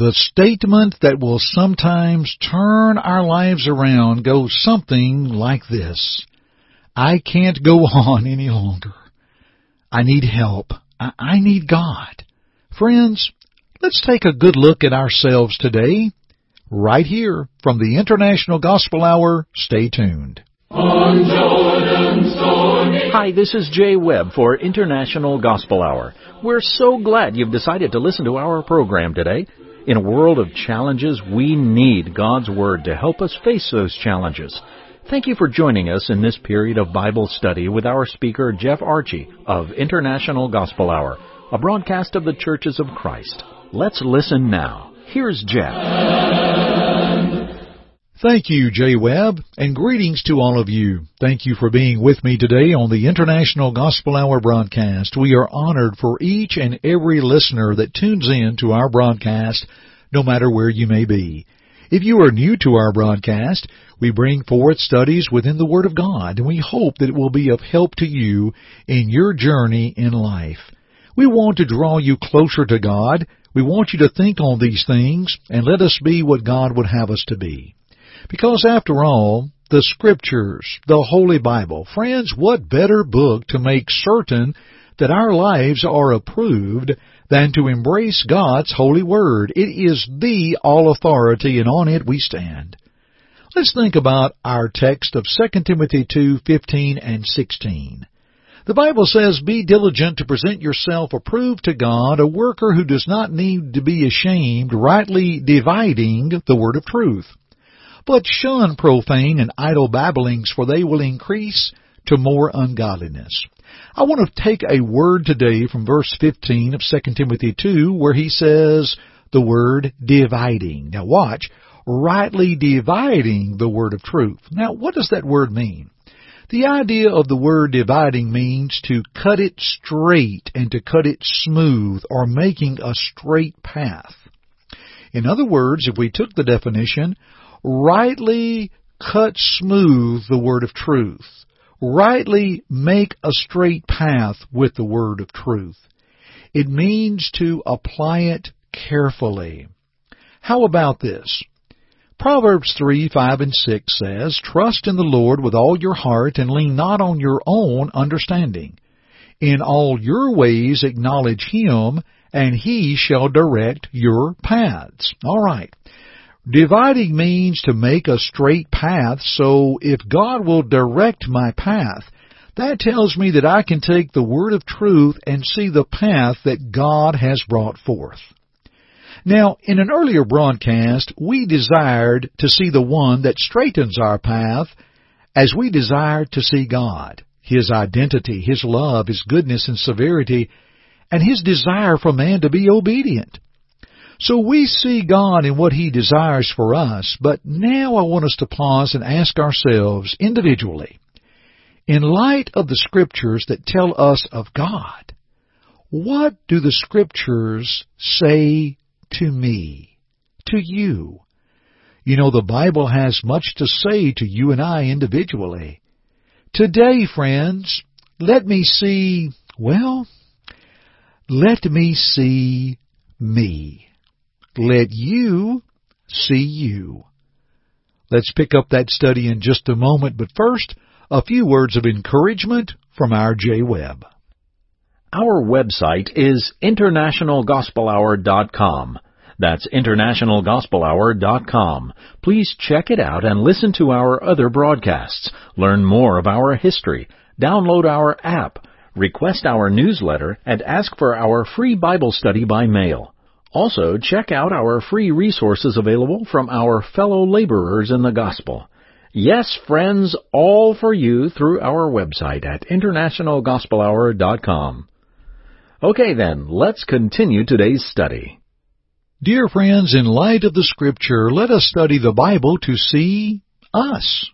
The statement that will sometimes turn our lives around goes something like this. I can't go on any longer. I need help. I, I need God. Friends, let's take a good look at ourselves today, right here from the International Gospel Hour. Stay tuned. Hi, this is Jay Webb for International Gospel Hour. We're so glad you've decided to listen to our program today. In a world of challenges, we need God's Word to help us face those challenges. Thank you for joining us in this period of Bible study with our speaker, Jeff Archey of International Gospel Hour, a broadcast of the Churches of Christ. Let's listen now. Here's Jeff. Thank you, Jay Webb, and greetings to all of you. Thank you for being with me today on the International Gospel Hour broadcast. We are honored for each and every listener that tunes in to our broadcast, no matter where you may be. If you are new to our broadcast, we bring forth studies within the Word of God, and we hope that it will be of help to you in your journey in life. We want to draw you closer to God. We want you to think on these things and let us be what God would have us to be. Because after all, the Scriptures, the Holy Bible, friends, what better book to make certain that our lives are approved than to embrace God's holy word. It is the all authority and on it we stand. Let's think about our text of 2 Timothy 2:15 and 16. The Bible says, Be diligent to present yourself approved to God, a worker who does not need to be ashamed, rightly dividing the word of truth. But shun profane and idle babblings, for they will increase to more ungodliness. I want to take a word today from verse 15 of 2 Timothy 2 where he says the word dividing. Now watch, rightly dividing the word of truth. Now what does that word mean? The idea of the word dividing means to cut it straight and to cut it smooth or making a straight path. In other words, if we took the definition, rightly cut smooth the word of truth. Rightly make a straight path with the word of truth. It means to apply it carefully. How about this? Proverbs 3, 5, and 6 says, Trust in the Lord with all your heart and lean not on your own understanding. In all your ways acknowledge Him, and He shall direct your paths. All right. Dividing means to make a straight path, so if God will direct my path, that tells me that I can take the word of truth and see the path that God has brought forth. Now, in an earlier broadcast, we desired to see the one that straightens our path as we desire to see God, His identity, His love, His goodness and severity, and His desire for man to be obedient. So we see God in what He desires for us, but now I want us to pause and ask ourselves individually, in light of the Scriptures that tell us of God, what do the Scriptures say to me, to you? You know, the Bible has much to say to you and I individually. Today, friends, let me see, well, let me see me. Let you see you. Let's pick up that study in just a moment, but first, a few words of encouragement from our Jay Webb. Our website is internationalgospelhour.com. That's internationalgospelhour.com. Please check it out and listen to our other broadcasts. Learn more of our history. Download our app. Request our newsletter and ask for our free Bible study by mail. Also, check out our free resources available from our fellow laborers in the gospel. Yes, friends, all for you through our website at internationalgospelhour.com. Okay then, let's continue today's study. Dear friends, in light of the scripture, let us study the Bible to see us.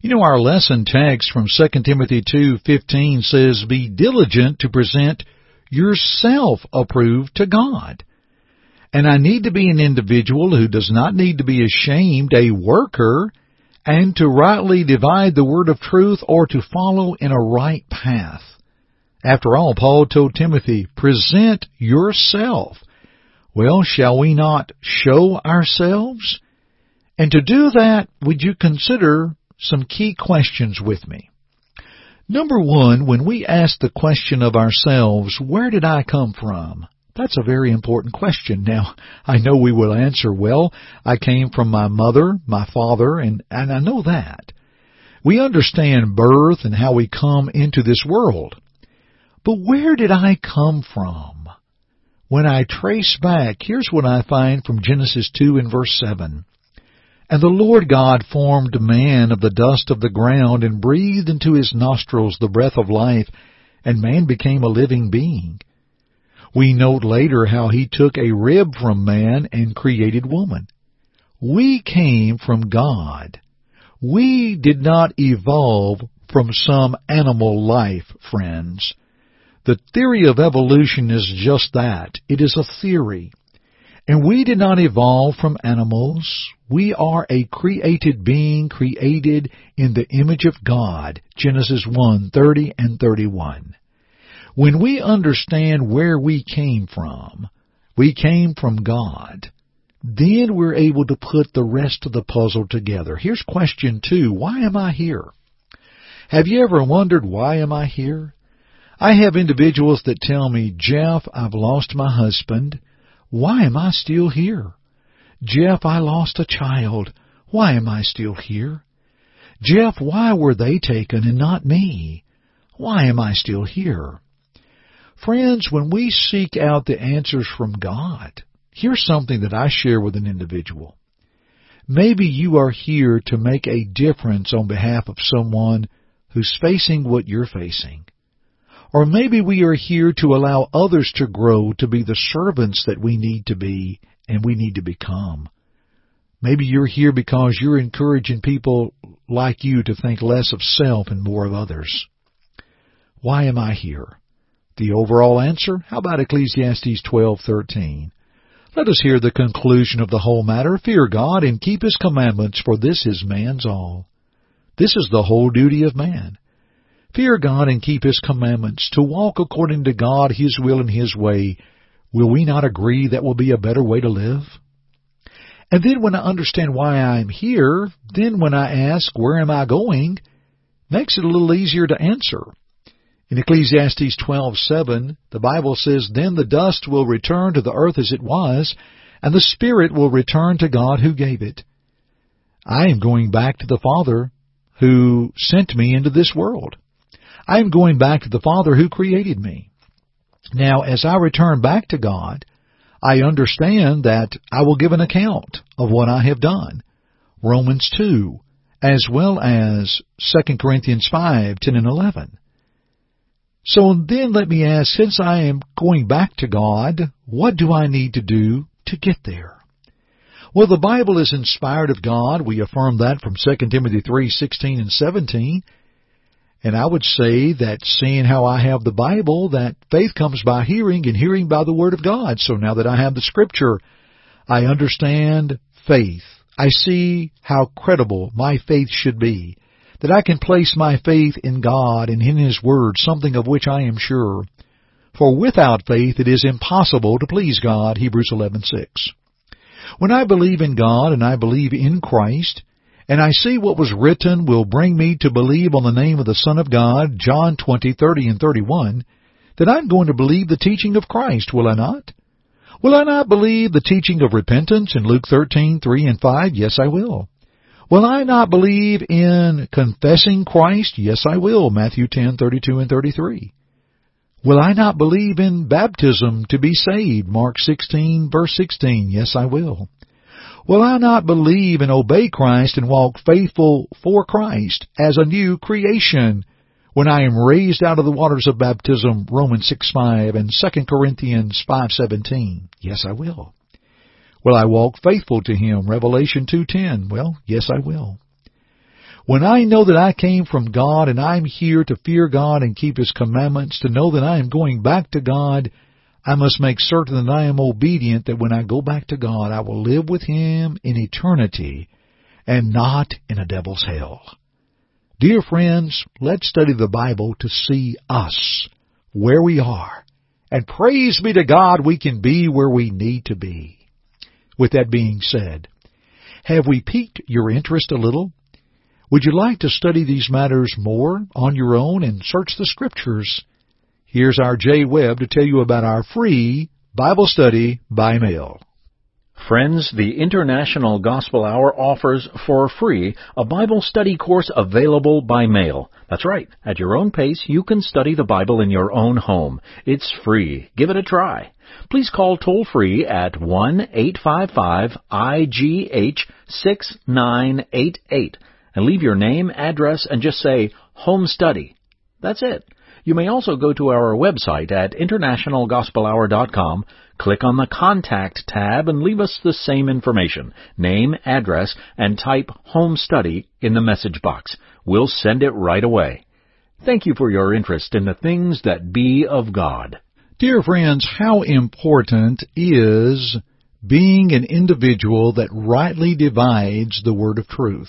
You know, our lesson text from 2 Timothy 2:15 says, "Be diligent to present yourself approved to God." And I need to be an individual who does not need to be ashamed, a worker, and to rightly divide the word of truth or to follow in a right path. After all, Paul told Timothy, present yourself. Well, shall we not show ourselves? And to do that, would you consider some key questions with me? Number one, when we ask the question of ourselves, where did I come from? That's a very important question. Now, I know we will answer, well, I came from my mother, my father, and, and I know that. We understand birth and how we come into this world. But where did I come from? When I trace back, here's what I find from Genesis 2 and verse 7. And the Lord God formed man of the dust of the ground and breathed into his nostrils the breath of life, and man became a living being. We note later how he took a rib from man and created woman. We came from God. We did not evolve from some animal life, friends. The theory of evolution is just that. It is a theory. And we did not evolve from animals. We are a created being created in the image of God. Genesis 1, 30 and 31. When we understand where we came from, we came from God, then we're able to put the rest of the puzzle together. Here's question two. Why am I here? Have you ever wondered why am I here? I have individuals that tell me, Jeff, I've lost my husband. Why am I still here? Jeff, I lost a child. Why am I still here? Jeff, why were they taken and not me? Why am I still here? Friends, when we seek out the answers from God, here's something that I share with an individual. Maybe you are here to make a difference on behalf of someone who's facing what you're facing. Or maybe we are here to allow others to grow to be the servants that we need to be and we need to become. Maybe you're here because you're encouraging people like you to think less of self and more of others. Why am I here? The overall answer? How about Ecclesiastes 12:13? Let us hear the conclusion of the whole matter. Fear God and keep his commandments, for this is man's all. This is the whole duty of man. Fear God and keep His commandments, to walk according to God, His will, and His way. Will we not agree that will be a better way to live? And then when I understand why I'm here, then when I ask, where am I going, makes it a little easier to answer. In Ecclesiastes 12:7, the Bible says, "Then the dust will return to the earth as it was, and the spirit will return to God who gave it." I am going back to the Father who sent me into this world. I am going back to the Father who created me. Now, as I return back to God, I understand that I will give an account of what I have done. Romans 2, as well as 2 Corinthians 5, 10 and 11. So then let me ask, since I am going back to God, what do I need to do to get there? Well, the Bible is inspired of God. We affirm that from 2 Timothy 3:16 and 17. And I would say that seeing how I have the Bible, that faith comes by hearing and hearing by the Word of God. So now that I have the Scripture, I understand faith. I see how credible my faith should be. That I can place my faith in God and in His Word, something of which I am sure. For without faith it is impossible to please God, Hebrews 11:6. When I believe in God and I believe in Christ, and I see what was written will bring me to believe on the name of the Son of God, John 20, 30 and 31, then I'm going to believe the teaching of Christ, will I not? Will I not believe the teaching of repentance in Luke 13, 3 and 5? Yes, I will. Will I not believe in confessing Christ? Yes, I will. Matthew 10:32 and 33. Will I not believe in baptism to be saved? Mark 16, verse 16. Yes, I will. Will I not believe and obey Christ and walk faithful for Christ as a new creation when I am raised out of the waters of baptism, Romans 6 5 and 2 Corinthians 5:17. Yes, I will. Will I walk faithful to Him, Revelation 2.10? Well, yes, I will. When I know that I came from God and I'm here to fear God and keep His commandments, to know that I am going back to God I must make certain that I am obedient, that when I go back to God, I will live with Him in eternity and not in a devil's hell. Dear friends, let's study the Bible to see us, where we are, And praise be to God we can be where we need to be. With that being said, have we piqued your interest a little? Would you like to study these matters more on your own and search the Scriptures? Here's our Jay Webb to tell you about our free Bible study by mail. Friends, the International Gospel Hour offers for free a Bible study course available by mail. That's right. At your own pace, you can study the Bible in your own home. It's free. Give it a try. Please call toll free at 1-855-IGH-6988 and leave your name, address, and just say home study. That's it. You may also go to our website at internationalgospelhour.com, click on the Contact tab, and leave us the same information, name, address, and type Home Study in the message box. We'll send it right away. Thank you for your interest in the things that be of God. Dear friends, how important is being an individual that rightly divides the word of truth?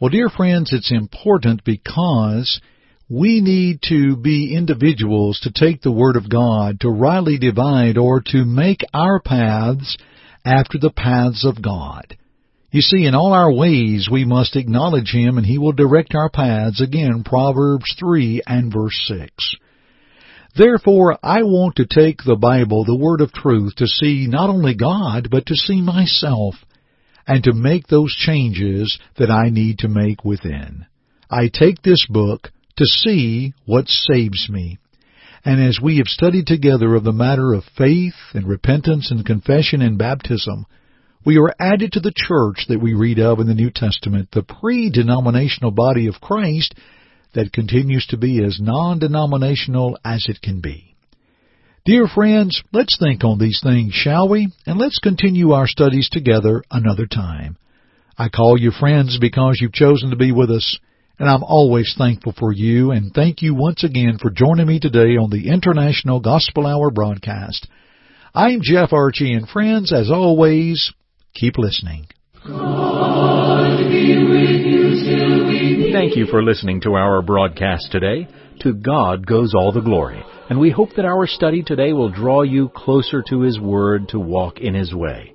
Well, dear friends, it's important because we need to be individuals to take the Word of God, to rightly divide, or to make our paths after the paths of God. You see, in all our ways we must acknowledge Him and He will direct our paths. Again, Proverbs 3 and verse 6. Therefore, I want to take the Bible, the Word of truth, to see not only God, but to see myself, and to make those changes that I need to make within. I take this book to see what saves me. And as we have studied together of the matter of faith and repentance and confession and baptism, we are added to the church that we read of in the New Testament, the pre-denominational body of Christ that continues to be as non-denominational as it can be. Dear friends, let's think on these things, shall we? And let's continue our studies together another time. I call you friends because you've chosen to be with us and I'm always thankful for you and thank you once again for joining me today on the International Gospel Hour broadcast. I'm Jeff Archey and friends, as always, keep listening. You Thank you for listening to our broadcast today. To God goes all the glory, and we hope that our study today will draw you closer to His Word to walk in His way.